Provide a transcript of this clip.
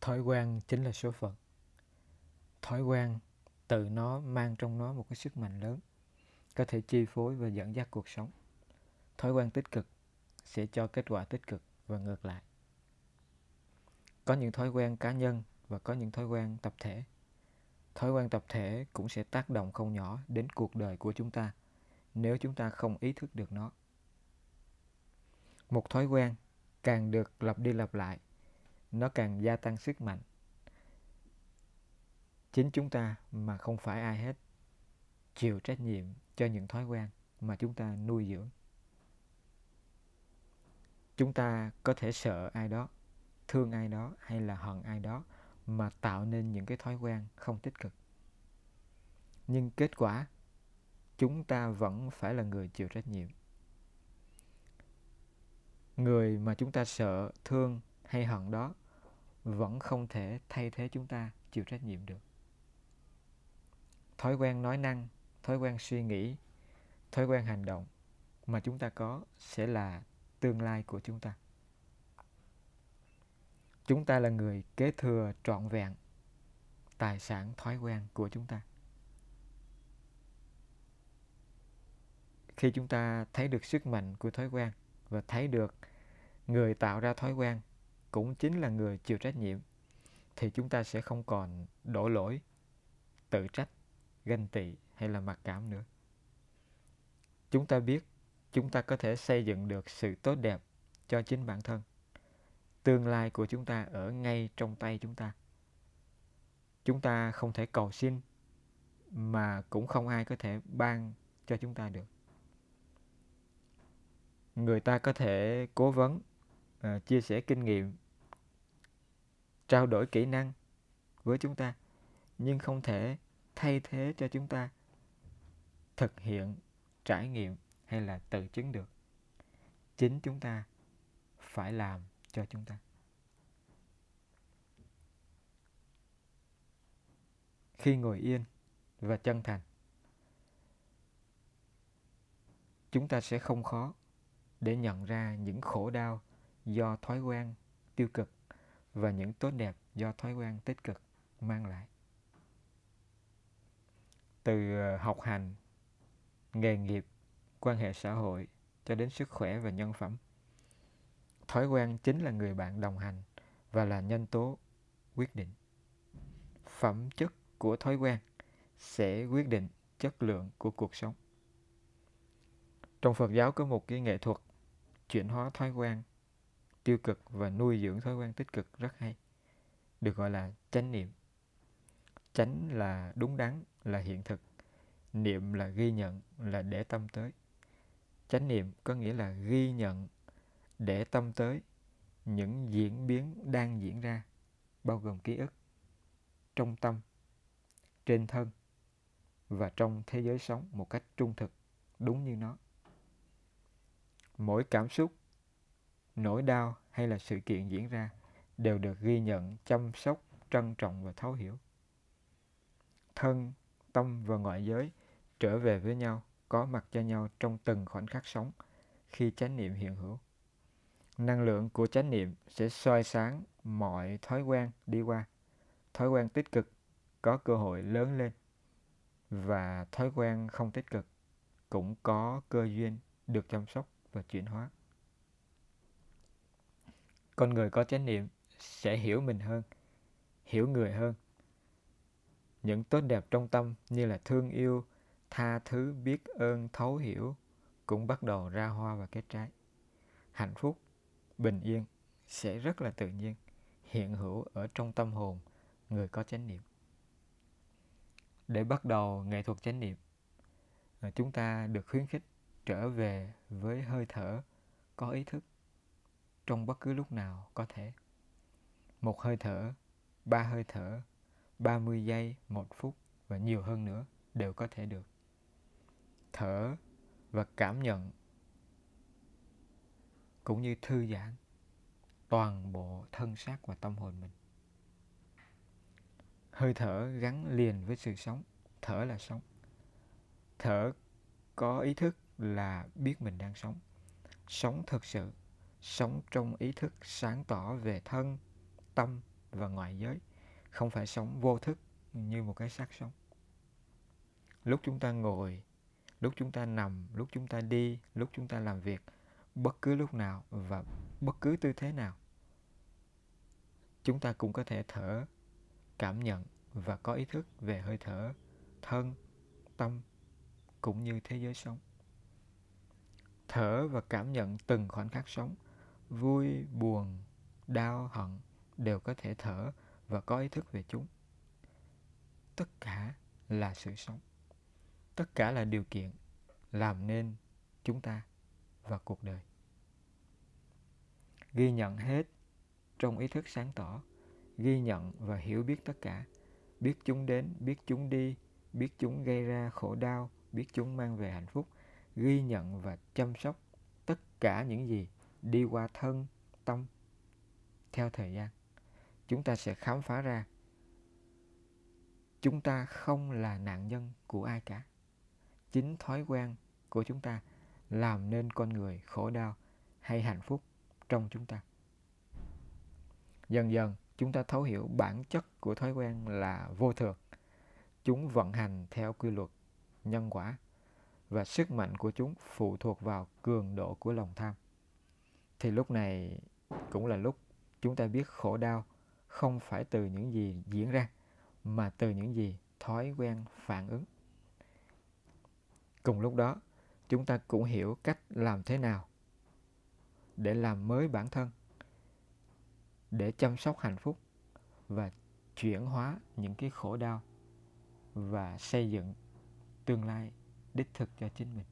thói quen chính là số phận. Thói quen tự nó mang trong nó một cái sức mạnh lớn, có thể chi phối và dẫn dắt cuộc sống. Thói quen tích cực sẽ cho kết quả tích cực và ngược lại. Có những thói quen cá nhân và có những thói quen tập thể. Thói quen tập thể cũng sẽ tác động không nhỏ đến cuộc đời của chúng ta nếu chúng ta không ý thức được nó. Một thói quen càng được lặp đi lặp lại nó càng gia tăng sức mạnh. Chính chúng ta mà không phải ai hết chịu trách nhiệm cho những thói quen mà chúng ta nuôi dưỡng. Chúng ta có thể sợ ai đó, thương ai đó hay là hận ai đó mà tạo nên những cái thói quen không tích cực. Nhưng kết quả, chúng ta vẫn phải là người chịu trách nhiệm. Người mà chúng ta sợ, thương hay hận đó vẫn không thể thay thế chúng ta chịu trách nhiệm được. Thói quen nói năng, thói quen suy nghĩ, thói quen hành động mà chúng ta có sẽ là tương lai của chúng ta. Chúng ta là người kế thừa trọn vẹn tài sản thói quen của chúng ta. Khi chúng ta thấy được sức mạnh của thói quen và thấy được người tạo ra thói quen cũng chính là người chịu trách nhiệm, thì chúng ta sẽ không còn đổ lỗi, tự trách, ganh tị hay là mặc cảm nữa. Chúng ta biết chúng ta có thể xây dựng được sự tốt đẹp cho chính bản thân. Tương lai của chúng ta ở ngay trong tay chúng ta. Chúng ta không thể cầu xin mà cũng không ai có thể ban cho chúng ta được. Người ta có thể cố vấn à, chia sẻ kinh nghiệm trao đổi kỹ năng với chúng ta, nhưng không thể thay thế cho chúng ta thực hiện trải nghiệm hay là tự chứng được. Chính chúng ta phải làm cho chúng ta. Khi ngồi yên và chân thành, chúng ta sẽ không khó để nhận ra những khổ đau do thói quen tiêu cực và những tốt đẹp do thói quen tích cực mang lại. Từ ờ, học hành, nghề nghiệp, quan hệ xã hội cho đến sức khỏe và nhân phẩm, thói quen chính là người bạn đồng hành và là nhân tố quyết định. Phẩm chất của thói quen sẽ quyết định chất lượng của cuộc sống. Trong phật giáo có một cái nghệ thuật chuyển hóa thói quen tiêu cực và nuôi dưỡng thói quen tích cực rất hay, được gọi là chánh niệm. Chánh là đúng đắn, là hiện thực, niệm là ghi nhận, là để tâm tới. Chánh niệm có nghĩa là ghi nhận, để tâm tới những diễn biến đang diễn ra, bao gồm ký ức, trong tâm, trên thân và trong thế giới sống một cách trung thực, đúng như nó. Mỗi cảm xúc nỗi đau hay là sự kiện diễn ra đều được ghi nhận, chăm sóc, trân trọng và thấu hiểu. Thân, tâm và ngoại giới trở về với nhau, có mặt cho nhau trong từng khoảnh khắc sống khi chánh niệm hiện hữu. Năng lượng của chánh niệm sẽ soi sáng mọi thói quen đi qua, thói quen tích cực, có cơ hội lớn lên và thói quen không tích cực cũng có cơ duyên được chăm sóc và chuyển hóa con người có chánh niệm sẽ hiểu mình hơn, hiểu người hơn. Những tốt đẹp trong tâm như là thương yêu, tha thứ, biết ơn, thấu hiểu cũng bắt đầu ra hoa và kết trái. Hạnh phúc, bình yên sẽ rất là tự nhiên, hiện hữu ở trong tâm hồn người có chánh niệm. Để bắt đầu nghệ thuật chánh niệm ờ, chúng ta được khuyến khích trở về với hơi thở có ý thức trong bất cứ lúc nào có thể một hơi thở ba hơi thở 30 giây, một phút và nhiều hơn nữa đều có thể được. Thở và cảm nhận cũng như thư giãn toàn bộ thân xác và tâm hồn mình. Hơi thở gắn liền với sự sống, thở là sống. Thở có ý thức là biết mình đang sống. Sống thực sự, sống trong ý thức sáng tỏ về thân, tâm và ngoại giới. Không phải sống vô thức như một cái xác sống. Lúc chúng ta ngồi lúc chúng ta nằm lúc chúng ta đi lúc chúng ta làm việc bất cứ lúc nào và bất cứ tư thế nào chúng ta cũng có thể thở cảm nhận và có ý thức về hơi thở thân tâm cũng như thế giới sống. Thở và cảm nhận từng khoảnh khắc sống vui, buồn, đau, hận đều có thể thở và có ý thức về chúng. Tất cả là sự sống. Tất cả là điều kiện làm nên chúng ta và cuộc đời. Ghi nhận hết trong ý thức sáng tỏ, ghi nhận và hiểu biết tất cả. Biết chúng đến, biết chúng đi, biết chúng gây ra khổ đau, biết chúng mang về hạnh phúc. Ghi nhận và chăm sóc tất cả những gì đi qua thân tâm theo thời gian. Chúng ta sẽ khám phá ra. Chúng ta không là nạn nhân của ai cả. Chính thói quen của chúng ta làm nên con người khổ đau hay hạnh phúc trong chúng ta. Dần dần, chúng ta thấu hiểu bản chất của thói quen là vô thường. Chúng vận hành theo quy luật nhân quả và sức mạnh của chúng phụ thuộc vào cường độ của lòng tham thì lúc này cũng là lúc chúng ta biết khổ đau không phải từ những gì diễn ra, mà từ những gì thói quen phản ứng. Cùng lúc đó, chúng ta cũng hiểu cách làm thế nào để làm mới bản thân, để chăm sóc hạnh phúc và chuyển hóa những cái khổ đau và xây dựng tương lai đích thực cho chính mình.